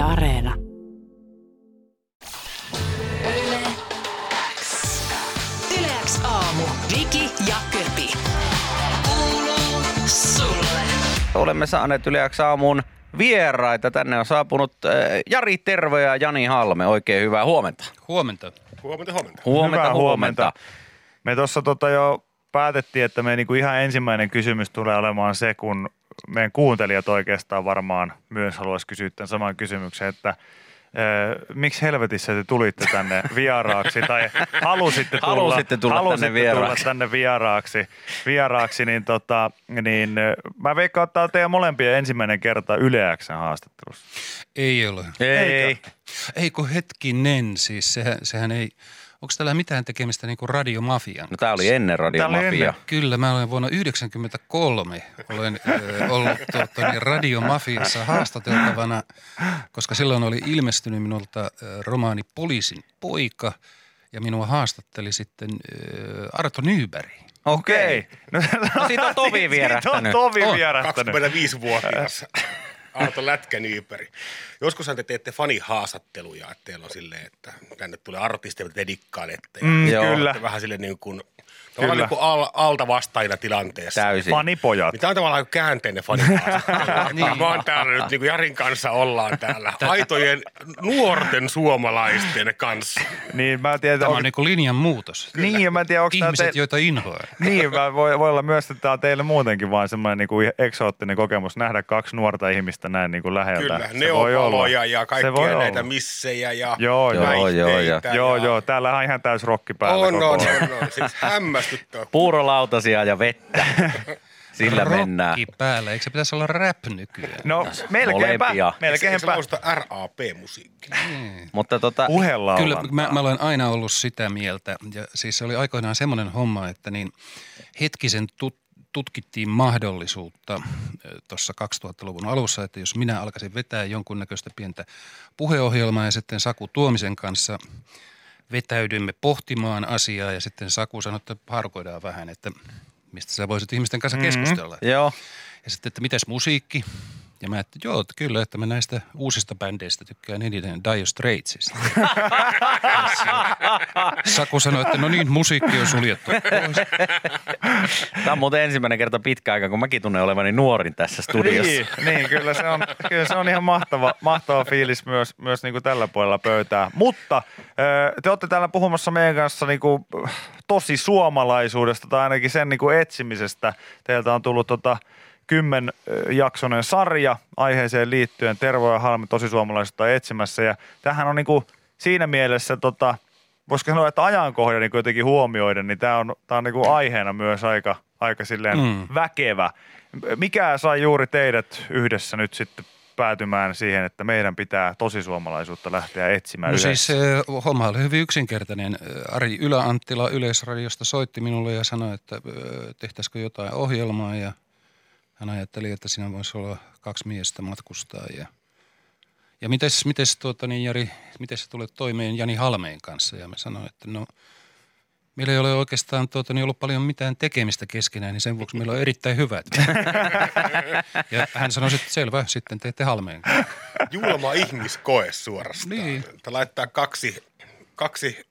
Yle Areena. Yleäks aamu. Viki ja Köpi. Kuuluu sulle. Olemme saaneet yleensä aamuun vieraita. Tänne on saapunut äh, Jari Terve ja Jani Halme. Oikein hyvää huomenta. Huomenta. Huomenta, huomenta. Huomenta, Hyvää huomenta. huomenta. Me tuossa tota jo päätettiin, että me niinku ihan ensimmäinen kysymys tulee olemaan se, kun meidän kuuntelijat oikeastaan varmaan myös haluaisi kysyä tämän saman kysymyksen, että Öö, miksi helvetissä te tulitte tänne vieraaksi tai halusitte tulla, Halusitte tulla tänne vieraaksi. tulla tänne vieraaksi, vieraaksi niin, tota, niin mä veikkaan, että tämä on teidän molempien ensimmäinen kerta Yle X:n haastattelussa. Ei ole. Ei, ei. Ei kun hetkinen, siis sehän, sehän ei, onko tällä mitään tekemistä niin kuin radiomafian No tää oli ennen Tää oli radiomafia. ennen. Kyllä, mä olen vuonna 1993 olen ö, ollut tuota, niin radiomafiassa haastateltavana, koska silloin oli ilmestynyt minulta ö, romaani Poliisin poika ja minua haastatteli sitten ö, Arto Nyberg. Okei. No, No siitä on tovi Siitä on vierähtänyt. tovi vierähtänyt. 25-vuotias Aato Lätkänyyperi. Joskushan te teette fanihaastatteluja, että teillä on silleen, että tänne tulee artisteja, te dikkailette. Ja Mm, kyllä. vähän silleen niin kuin, tavallaan Kyllä. niin kuin al, alta vastaajina tilanteessa. Täysin. Fanipojat. Niin tämä on tavallaan käänteinen fanihaastattelu. Niin. Mä oon täällä nyt, niin kuin Jarin kanssa ollaan täällä, aitojen nuorten suomalaisten kanssa. Niin mä en tiedä, Tämä onko, on niin kuin linjan muutos. niin, ja mä en tiedä, onko tämä Ihmiset, te, joita inhoaa. Niin, mä voi, voi olla myös, että tämä on teille muutenkin vaan semmoinen niin kuin eksoottinen kokemus nähdä kaksi nuorta ihmistä näin niin kuin läheltä. Kyllä, Se neopaloja ja kaikkia näitä olla. missejä ja Joo, joo. Joo, joo, joo. Joo, ja- joo, täällä on ihan täys rokki päällä On, koko on, on, on. Siis hämmästyttävä. Puurolautasia ja vettä. Sillä mennään. Rokki päällä, eikö se pitäisi olla rap nykyään? No, melkeinpä, Molempia. Eikö se melkeinpä. lausta RAP-musiikkia? Mutta tota. Kyllä, mä, mä olen aina ollut sitä mieltä. Ja siis se oli aikoinaan semmoinen homma, että niin hetkisen tut, tutkittiin mahdollisuutta tuossa 2000-luvun alussa, että jos minä alkaisin vetää jonkunnäköistä pientä puheohjelmaa ja sitten Saku Tuomisen kanssa vetäydymme pohtimaan asiaa ja sitten Saku sanoi, että harkoidaan vähän, että mistä sä voisit ihmisten kanssa keskustella. joo. Ja sitten, että mitäs musiikki? Ja mä, että joo, että kyllä, että mä näistä uusista bändeistä tykkään eniten Dire Straitsista. Saku sanoi, että no niin, musiikki on suljettu pois. Tämä on muuten ensimmäinen kerta pitkä aika, kun mäkin tunnen olevani nuorin tässä studiossa. Niin, niin kyllä, se on, kyllä se on ihan mahtava, mahtava fiilis myös, myös niin kuin tällä puolella pöytää. Mutta te olette täällä puhumassa meidän kanssa niin kuin, tosi suomalaisuudesta tai ainakin sen niin kuin etsimisestä. Teiltä on tullut tota, kymmenjaksoinen sarja aiheeseen liittyen. Tervo ja Halme tosi suomalaisuutta etsimässä ja tähän on niin kuin, siinä mielessä tota, voisiko sanoa, että ajankohdan niin jotenkin huomioiden, niin tämä on, tää on niin kuin aiheena myös aika, aika silleen Mm. väkevä. Mikä sai juuri teidät yhdessä nyt sitten päätymään siihen, että meidän pitää tosisuomalaisuutta lähteä etsimään No yhdessä? siis homma oli hyvin yksinkertainen. Ari Ylä-Anttila Yleisradiosta soitti minulle ja sanoi, että eh, tehtäisikö jotain ohjelmaa ja hän ajatteli, että siinä voisi olla kaksi miestä matkustaa ja ja mites, mites tuota, niin Jari, miten sä tulet toimeen Jani Halmeen kanssa? Ja mä sanoin, että no, meillä ei ole oikeastaan tuota, niin ollut paljon mitään tekemistä keskenään, niin sen vuoksi meillä on erittäin hyvät. ja hän sanoi, että selvä, sitten teette Halmeen kanssa. Julma ihmiskoe suorastaan. Niin. Että laittaa kaksi, kaksi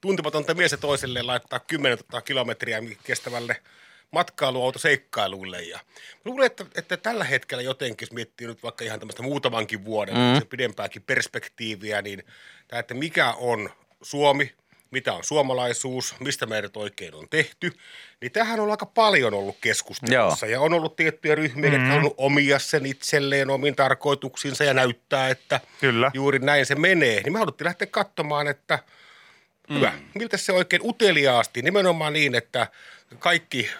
tuntematonta miestä toiselleen laittaa 10 000 kilometriä kestävälle matkailuautoseikkailuille. Ja mä luulen, että, että, tällä hetkellä jotenkin, jos miettii nyt vaikka ihan tämmöistä muutamankin vuoden, mm. se pidempääkin perspektiiviä, niin tämä, että mikä on Suomi, mitä on suomalaisuus, mistä meidät oikein on tehty, niin tähän on aika paljon ollut keskustelussa. Ja on ollut tiettyjä ryhmiä, mm-hmm. jotka on ollut omia sen itselleen omiin tarkoituksiinsa ja näyttää, että Kyllä. juuri näin se menee. Niin me haluttiin lähteä katsomaan, että hyvä, miltä se oikein uteliaasti, nimenomaan niin, että kaikki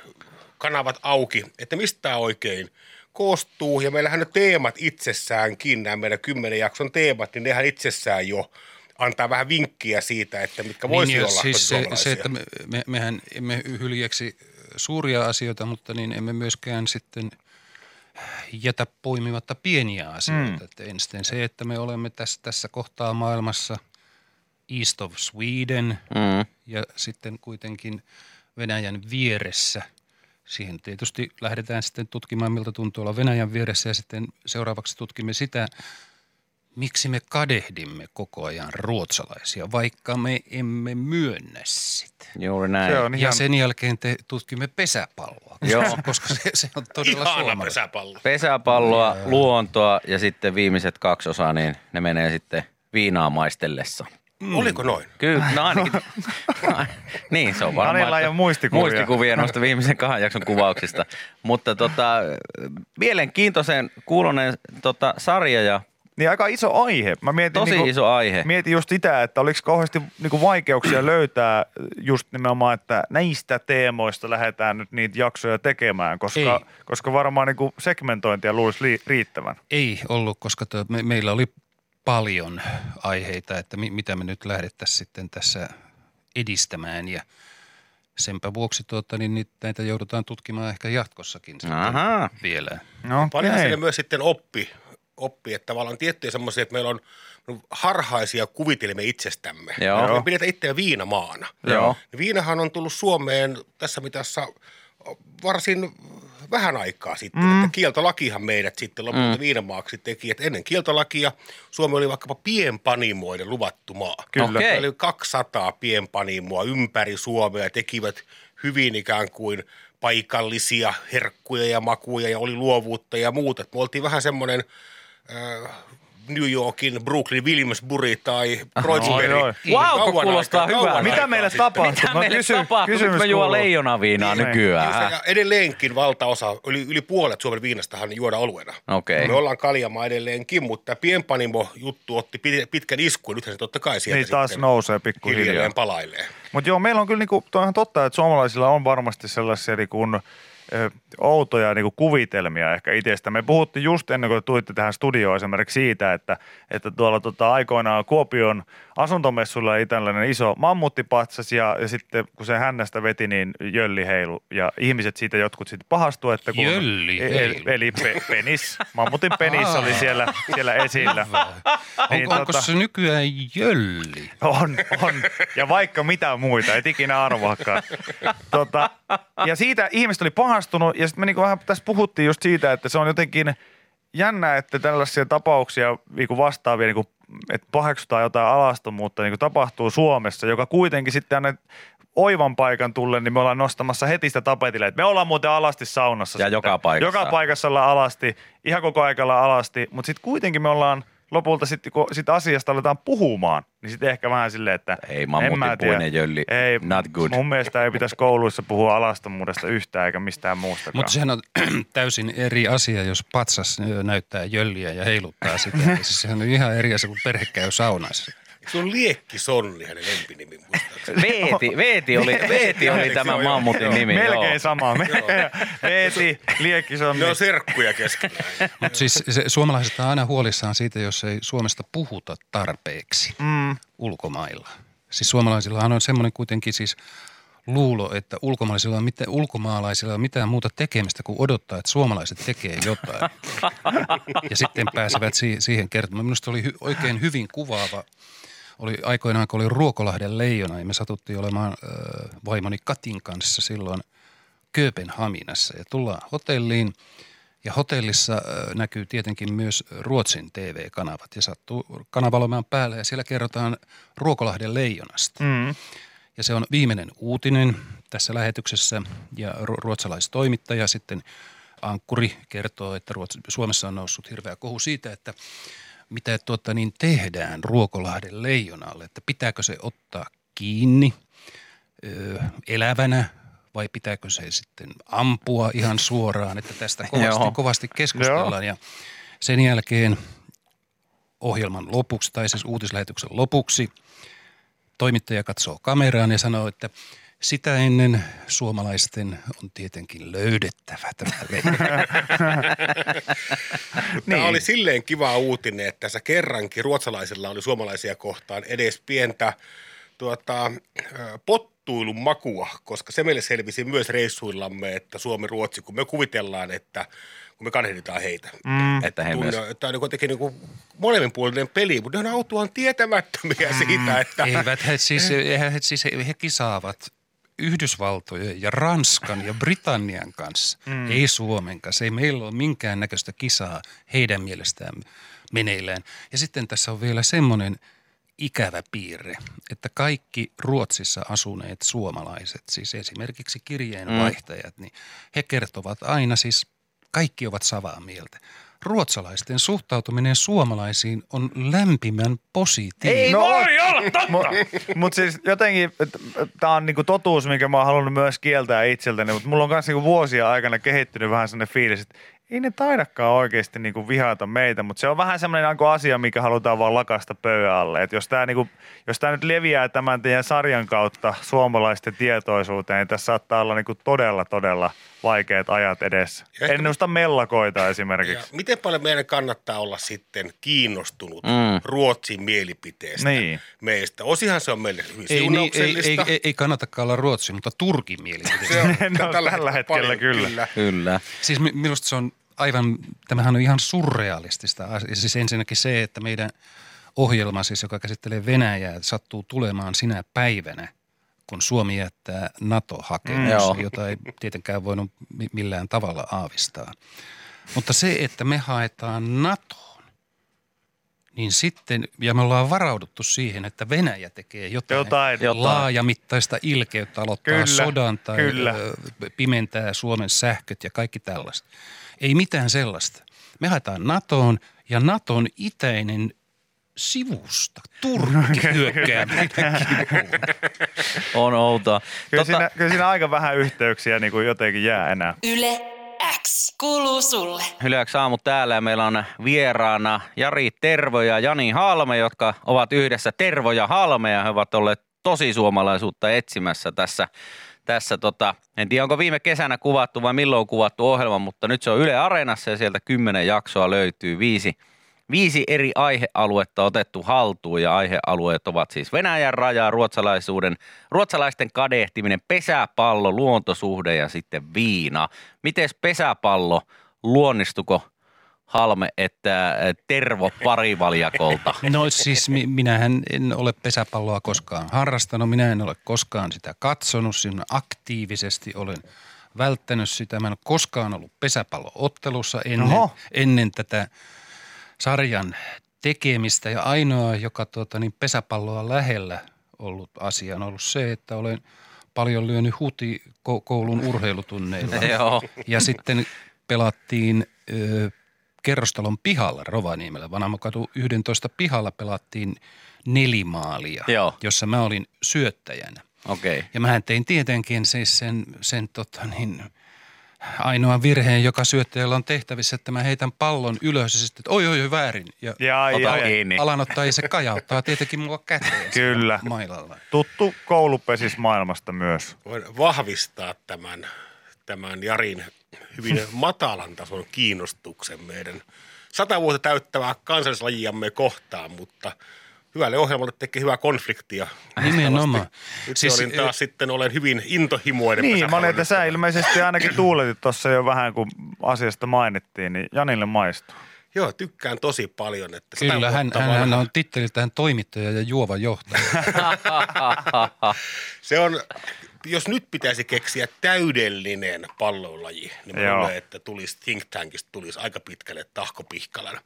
kanavat auki, että mistä tämä oikein koostuu. Ja meillähän ne teemat itsessäänkin, nämä meidän kymmenen jakson teemat, niin nehän itsessään jo antaa vähän vinkkiä siitä, että mitkä voisi ja olla siis se, se, että me, me, mehän emme hyljeksi suuria asioita, mutta niin emme myöskään sitten jätä poimimatta pieniä asioita. Mm. Että ensin se, että me olemme tässä, tässä kohtaa maailmassa East of Sweden Mm. ja sitten kuitenkin Venäjän vieressä. Siihen tietysti lähdetään sitten tutkimaan, miltä tuntuu olla Venäjän vieressä ja sitten seuraavaksi tutkimme sitä, miksi me kadehdimme koko ajan ruotsalaisia, vaikka me emme myönnä sitä. Juuri näin. Se on Ja ihan, sen jälkeen te tutkimme pesäpalloa, Joo. koska se, se on todella Ihana suomalaista. pesäpallo. Pesäpalloa, luontoa ja sitten viimeiset kaksi osaa, niin ne menee sitten viinaa maistellessa. Mm. Oliko noin? Kyllä, no ainakin. niin, se on varmaan. Janilla ei ole muistikuvia. Muistikuvia noista viimeisen kahden jakson kuvauksista. Mutta tota, mielenkiintoisen kuulonen tota, sarja ja niin aika iso aihe. Mä mietin, tosi niinku, iso aihe. Mietin just sitä, että oliko kauheasti niinku vaikeuksia löytää just nimenomaan, että näistä teemoista lähdetään nyt niitä jaksoja tekemään, koska, Ei. koska varmaan niinku segmentointia luulisi li- riittävän. Ei ollut, koska to, me, meillä oli paljon aiheita, että mi, mitä me nyt lähdettäisiin sitten tässä edistämään ja senpä vuoksi tuota, niin niitä, näitä joudutaan tutkimaan ehkä jatkossakin sitten Ahaa. vielä. No, Paljon okei. siellä myös sitten oppi, oppi että tavallaan tiettyjä semmoisia, että meillä on harhaisia kuvitelmia itsestämme. Joo. Me pidetään itseä viinamaana. Joo. Viinahan on tullut Suomeen tässä mitassa varsin vähän aikaa sitten. Mm. Että kieltolakihan meidät sitten lopulta mm. viinamaaksi teki. Että ennen kieltolakia Suomi oli vaikkapa pienpanimoiden luvattu maa. Kyllä. Okei. Meillä oli 200 pienpanimoa ympäri Suomea ja tekivät hyvin ikään kuin paikallisia herkkuja ja makuja ja oli luovuutta ja muuta. Me oltiin vähän semmoinen äh, New Yorkin Brooklyn Williamsburg tai Kreuzberg. oi, oi. Wow, kun Kauan kuulostaa hyvältä. Mitä meille tapahtuu? Mitä meille kysyn- tapahtuu, nyt kysymys me juo kuuluu. leijonaviinaa Niin. nykyään? Ja edelleenkin valtaosa, yli, yli puolet Suomen viinastahan juoda oluena. Okei. Me ollaan kaljamaa edelleenkin, mutta pienpanimo-juttu otti pi- pitkän iskun. Nythän se totta kai sieltä Niin taas nousee pikkuhiljaa. hiljalleen palailee. Mutta joo, meillä on kyllä niinku, totta, että suomalaisilla on varmasti sellaisia niinku, ö, outoja niinku kuvitelmia ehkä itsestä. Me puhuttiin just ennen kuin tuitte tähän studioon esimerkiksi siitä, että, että tuolla tota, aikoinaan Kuopion asuntomessulla oli tällainen iso mammuttipatsas ja, ja sitten kun se hännästä veti, niin jölli heilu ja ihmiset siitä jotkut sitten pahastu, että kun... Jölli e- heilu. Eli pe, penis, mammutin penis oli siellä, siellä esillä. Niin, On, onko tota- se nykyään jölli? on, on. Ja vaikka mitä muita, et ikinä arvaakaan. Tota, ja siitä ihmiset oli pahastunut ja sitten me niinku vähän tässä puhuttiin just siitä, että se on jotenkin jännä, että tällaisia tapauksia niinku vastaavia, niinku, että paheksutaan jotain alastomuutta niinku tapahtuu Suomessa, joka kuitenkin sitten aina oivan paikan tullen, niin me ollaan nostamassa heti sitä tapetille, että me ollaan muuten alasti saunassa. Ja sitten. joka paikassa. Joka paikassa ollaan alasti, ihan koko aikalla alasti, mutta sitten kuitenkin me ollaan lopulta sitten, kun siitä asiasta aletaan puhumaan, niin sitten ehkä vähän silleen, että Ei, en mä mammutin tiedä. puinen jölli, ei, not good. Mun mielestä ei pitäisi kouluissa puhua alastomuudesta yhtään eikä mistään muustakaan. Mutta sehän on täysin eri asia, jos patsas näyttää jölliä ja heiluttaa sitä. Siis sehän on ihan eri asia, kun perhe käy saunassa. Se on Liekki Sonni, hänen lempinimi muistaakseni. Veeti, Veeti oli, Veeti oli tämä mammutin nimi. Melkein joo. sama. Veeti, liekkisonni. Ne on serkkuja keskenään. Mutta siis se, suomalaiset on aina huolissaan siitä, jos ei Suomesta puhuta tarpeeksi Mm, ulkomailla. Siis suomalaisillahan on semmoinen kuitenkin siis luulo, että ulkomaalaisilla on, mitään, ulkomaalaisilla on mitään muuta tekemistä kuin odottaa, että suomalaiset tekee jotain. ja sitten pääsevät si- siihen kertomaan. Minusta oli hy- oikein hyvin kuvaava. Oli aikoinaan, kun oli Ruokolahden leijona, ja me satuttiin olemaan ö, vaimoni Katin kanssa silloin Kööpenhaminassa. Ja tullaan hotelliin, ja hotellissa ö, näkyy tietenkin myös Ruotsin TV-kanavat. Ja sattuu kanava olemaan päällä, ja siellä kerrotaan Ruokolahden leijonasta. mm. Ja se on viimeinen uutinen tässä lähetyksessä ja ru- ruotsalaistoimittaja sitten Ankkuri kertoo, että Ruots- Suomessa on noussut hirveä kohu siitä, että mitä tuota, niin tehdään Ruokolahden leijonalle, että pitääkö se ottaa kiinni ö, elävänä vai pitääkö se sitten ampua ihan suoraan, että tästä kovasti, Joo. kovasti keskustellaan ja sen jälkeen ohjelman lopuksi tai siis uutislähetyksen lopuksi toimittaja katsoo kameraan ja sanoo, että sitä ennen suomalaisten on tietenkin löydettävä tämä leipä. Tämä oli silleen kiva uutinen, että tässä kerrankin ruotsalaisilla oli suomalaisia kohtaan edes pientä tuota, pottuilun makua, koska se meille selvisi myös reissuillamme, että Suomi-Ruotsi, kun me kuvitellaan, että kun me kanheditaan heitä. Mm. Että he myös. Tämä on kuitenkin niin kuin molemminpuolinen peli, mutta ne on autuaan tietämättömiä siitä, että Eivät he siis, eihän he, siis he, he kisaavat Yhdysvaltojen ja Ranskan ja Britannian kanssa, mm. ei Suomen kanssa. Ei meillä ole minkäännäköistä kisaa heidän mielestään. meneillään. Ja sitten tässä on vielä semmoinen ikävä piirre, että kaikki Ruotsissa asuneet suomalaiset, siis esimerkiksi kirjeenvaihtajat, mm. niin he kertovat aina siis, kaikki ovat savaa mieltä. Ruotsalaisten suhtautuminen suomalaisiin on lämpimän positiivinen. Ei No, voi olla totta! Mutta mut siis jotenkin, tämä on niinku totuus, minkä mä oon halunnut myös kieltää itseltäni, mutta mulla on myös niinku vuosia aikana kehittynyt vähän sellainen fiilis, että ei ne taidakaan oikeasti niinku vihata meitä, mutta se on vähän semmoinen niinku asia, mikä halutaan vaan lakasta pöydän alle. Et jos tämä niinku, jos tää nyt leviää tämän teidän sarjan kautta suomalaisten tietoisuuteen, niin tässä saattaa olla niinku todella, todella vaikeat ajat edessä. Ja ehkä- Ennusta mellakoita Ja esimerkiksi. miten paljon meidän kannattaa olla sitten kiinnostunut Mm. Ruotsin mielipiteestä Niin. meistä. Osihan se on meille hyvin Ei, niin, ei, ei, ei, ei kannatakaan olla Ruotsi, mutta Turkin mielipide. Se on No, tällä hetkellä paljon, kyllä. Kyllä. Siis mi- minusta se on aivan, tämähän on ihan surrealistista. Siis ensinnäkin se, että meidän ohjelma, siis joka käsittelee Venäjää, sattuu tulemaan sinä päivänä, kun Suomi jättää NATO-hakemuksen, Joo. mm, jota ei tietenkään voinut mi- millään tavalla aavistaa. Mutta se, että me haetaan NATOon, niin sitten, ja me ollaan varauduttu siihen, että Venäjä tekee jotain, Jotain. Laajamittaista ilkeyttä, aloittaa Kyllä, sodan tai kyllä. pimentää Suomen sähköt ja kaikki tällaista. Ei mitään sellaista. Me haetaan NATOon ja NATOn itäinen sivusta. Turkki hyökkää meidän kimppuun. On outoa. Kyllä, siinä, kyllä siinä aika vähän yhteyksiä niin kuin jotenkin jää enää. Yle X kuuluu sulle. Hyläks aamu täällä ja meillä on vieraana Jari Tervo ja Jani Halme, jotka ovat yhdessä Tervo ja Halme ja he ovat olleet tosi suomalaisuutta etsimässä tässä. Tässä tota, en tiedä onko viime kesänä kuvattu vai milloin on kuvattu ohjelma, mutta nyt se on Yle Areenassa ja sieltä kymmenen jaksoa löytyy viisi, viisi eri aihealuetta otettu haltuun ja aihealueet ovat siis Venäjän raja, ruotsalaisuuden, ruotsalaisten kadehtiminen, pesäpallo, luontosuhde ja sitten viina. Mites pesäpallo, luonnistuko Halme, että eh, Tervo parivaljakolta? No siis mi- minähän en ole pesäpalloa koskaan harrastanut, minä en ole koskaan sitä katsonut, sinä aktiivisesti olen välttänyt sitä. Mä en ole koskaan ollut pesäpalloottelussa ennen, Oho. ennen tätä sarjan tekemistä ja ainoa, joka tuota, niin pesäpalloa lähellä ollut asia on ollut se, että olen paljon lyönyt huti ko- koulun urheilutunneilla. Joo. Ja sitten pelattiin ö, kerrostalon pihalla Rovaniemellä. Vanhamokatu 11 pihalla pelattiin nelimaalia, Joo. jossa mä olin syöttäjänä. Okei. Okay. Ja mähän tein tietenkin siis sen, sen tota niin, ainoan virheen, joka syöttäjällä on tehtävissä, että mä heitän pallon ylös ja sitten, että oi oi oi väärin. Ja Ja, Ota ja, kiinni. alan ottaa ja se kajauttaa tietenkin mua käteen. Kyllä. Mailalla. tuttu koulupesis maailmasta myös. Voin vahvistaa tämän, tämän Jarin hyvin matalan tason kiinnostuksen meidän sata vuotta täyttävää kansallislajiamme kohtaan, mutta hyvälle ohjelmalle tekee hyvää konfliktia. Nimenomaan. Nyt Siis, olin taas sitten, olen hyvin intohimoinen. Niin, mä olin, että sä ilmeisesti ainakin tuuletit tuossa jo vähän, kun asiasta mainittiin, niin Janille maistuu. Joo, tykkään tosi paljon. Että Kyllä, hän, hän, hän on titteliltään toimittaja ja juova johtaja. Se on, jos nyt pitäisi keksiä täydellinen pallolaji, niin mä luulen, että tulisi think tankista tulisi aika pitkälle Tahko Pihkalan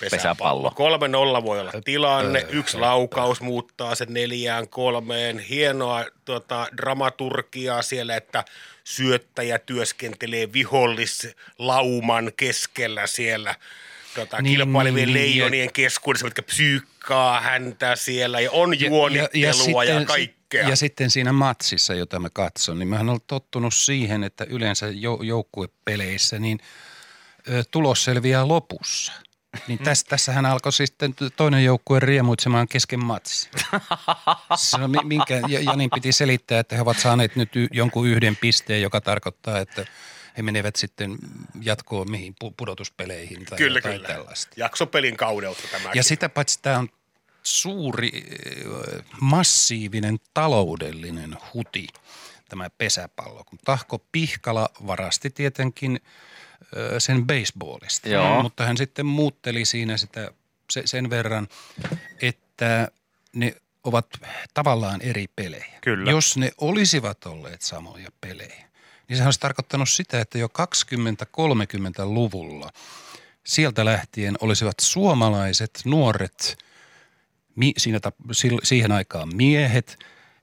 Pesäpallo. Kolme nolla voi olla tilanne, yksi laukaus muuttaa sen neljään kolmeen. Hienoa tota, dramaturgiaa siellä, että syöttäjä työskentelee vihollislauman keskellä siellä tota, Niin, kilpailevien niin, leijonien keskuudessa, mitkä psyykkaa häntä siellä ja on juonittelua ja, ja kaikkea. Ja sitten siinä matsissa, jota mä katson, niin mähän olen tottunut siihen, että yleensä jou- joukkuepeleissä niin ö, tulos selviää lopussa. Niin tässä, tässähän alkoi sitten toinen joukkue riemuitsemaan kesken matsi. Se on, mi- minkä Ja- Janin piti selittää, että he ovat saaneet nyt y- jonkun yhden pisteen, joka tarkoittaa, että he menevät sitten jatkoon mihin pu- pudotuspeleihin tai Kyllä, jotain kyllä. tällaista. Jaksopelin kaudelta tämä. Ja sitä paitsi tämä on suuri, äh, massiivinen taloudellinen huti, tämä pesäpallo. Kun Tahko Pihkala varasti tietenkin äh, sen baseballista, Joo. mutta hän sitten muutteli siinä sitä se, sen verran, että ne ovat tavallaan eri pelejä. Kyllä. Jos ne olisivat olleet samoja pelejä, niin sehän olisi tarkoittanut sitä, että jo 20-30-luvulla sieltä lähtien olisivat suomalaiset nuoret, mi, siinä, siihen aikaan miehet,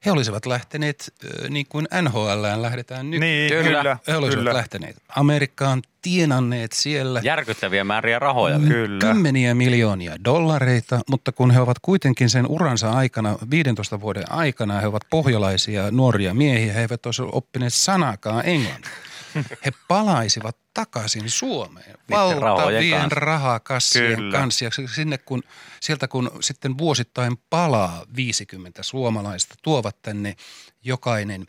he olisivat lähteneet niin kuin NHLään lähdetään nyt. Niin, Kyllä. kyllä. He olisivat kyllä. lähteneet Amerikkaan, tienanneet siellä Järkyttäviä määriä rahoja. Kyllä. kymmeniä miljoonia dollareita, mutta kun he ovat kuitenkin sen uransa aikana, 15 vuoden aikana, he ovat pohjalaisia nuoria miehiä, he eivät olisi oppineet sanakaan englantia. He palaisivat takaisin Suomeen valtavien rahakassien Kyllä. kanssa. Ja sinne kun, sieltä kun sitten vuosittain palaa 50 suomalaista, tuovat tänne jokainen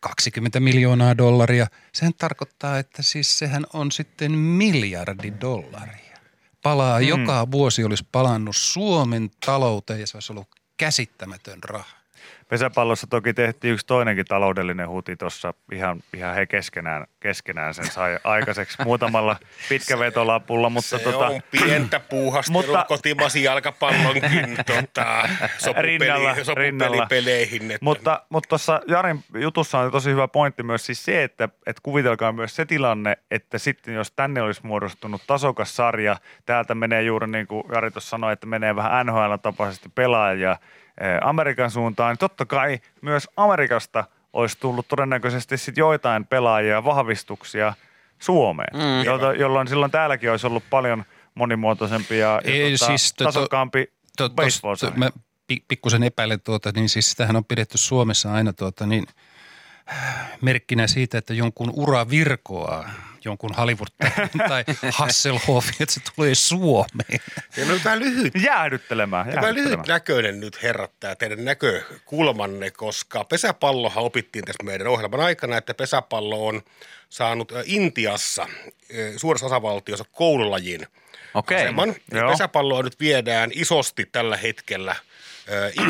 20 miljoonaa dollaria. Sehän tarkoittaa, että siis sehän on sitten miljardi dollaria. Palaa, mm. joka vuosi olisi palannut Suomen talouteen ja se olisi ollut käsittämätön raha. Pesäpallossa toki tehtiin yksi toinenkin taloudellinen huti tuossa ihan, ihan he keskenään, keskenään sen sai aikaiseksi muutamalla pitkävetolapulla, mutta Se tota, on pientä puuhastelua Mutta- kotimaisen jalkapallonkin tota, Rinnalla, sopupeli, rinnalla. sopupeleihin. Että Mutta mutta tuossa Jarin jutussa on tosi hyvä pointti myös siis se, että, että kuvitelkaa myös se tilanne, että sitten jos tänne olisi muodostunut tasokas sarja, täältä menee juuri niin kuin Jari tuossa sanoi, että menee vähän NHL-tapaisesti pelaajia Amerikan suuntaan, niin totta kai myös Amerikasta olisi tullut todennäköisesti sitten joitain pelaajia, vahvistuksia Suomeen, Mm. jolta, jolloin silloin täälläkin olisi ollut paljon monimuotoisempi ja, Ei, ja tota, siis to- tasokkaampi To, baseball tos, to, mä pi- pikkusen epäilen tuota, niin siis sitähän on pidetty Suomessa aina tuota, niin äh, merkkinä siitä, että jonkun ura virkoaa, jonkun hollywood tai Hasselhoff, että se tulee Suomeen. ja on vähän lyhyt Jäähdyttelemään. Tämä jäähdyttelemään. lyhyt näköinen nyt herrat, tämä teidän näkökulmanne, koska pesäpallohan opittiin tässä meidän ohjelman aikana, että pesäpallo on saanut ö, Intiassa, ö, suuressa osavaltiossa koululajin Okei. aseman. Ja Joo. pesäpalloa nyt viedään isosti tällä hetkellä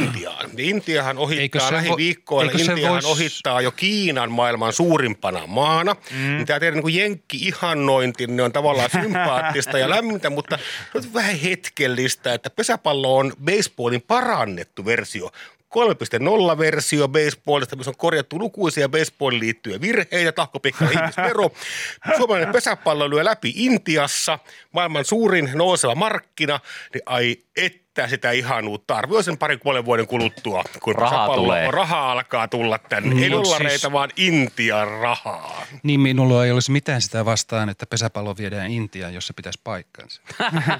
Intiaan. Ja Intiahan ohittaa lähiviikkoina, Intiahan vois- ohittaa jo Kiinan maailman suurimpana maana. Mm. Niin tämä teidän niin jenkki-ihannointi ne on tavallaan sympaattista ja lämmintä, mutta se on vähän hetkellistä, että pesäpallo on baseballin parannettu versio. 3.0-versio baseballista, missä on korjattu lukuisia baseballiin liittyviä virheitä, tahkopikkana ihmisvero. Suomalainen pesäpallo lyö läpi Intiassa, maailman suurin nouseva markkina, niin ai että sitä ihanuutta arvioi sen parin kuolen vuoden kuluttua, kun Rahaa pesäpallo, tulee. raha alkaa tulla tänne. Ei Mut dollareita, siis- vaan Intian rahaa. Niin minulla ei olisi mitään sitä vastaan, että pesäpallo viedään Intiaan, jos se pitäisi paikkansa.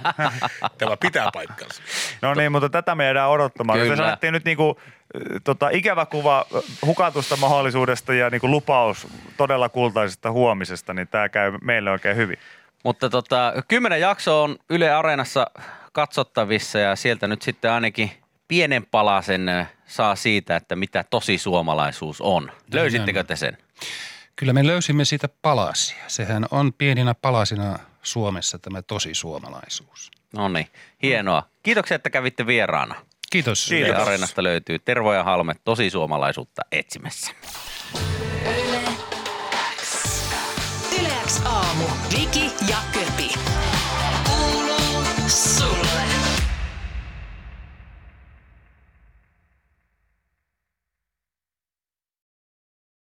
Tämä pitää paikkansa. No niin, mutta tätä me jäädään odottamaan. Kyllä. Se annettiin nyt niinku, äh, tota, ikävä kuva hukatusta mahdollisuudesta ja niinku lupaus todella kultaisesta huomisesta, niin tämä käy meille oikein hyvin. Mutta tota, kymmenen jakso on Yle Areenassa katsottavissa ja sieltä nyt sitten ainakin pienen palasen saa siitä, että mitä tosi suomalaisuus on. Löysittekö te sen? Kyllä me löysimme siitä palasia. Sehän on pieninä palasina Suomessa tämä tosi suomalaisuus. No niin, hienoa. Kiitoksia, että kävitte vieraana. Kiitos. Kiitos. Areenasta löytyy Tervo ja Halme tosi suomalaisuutta etsimässä. Yle X aamu. Viki ja Köpi.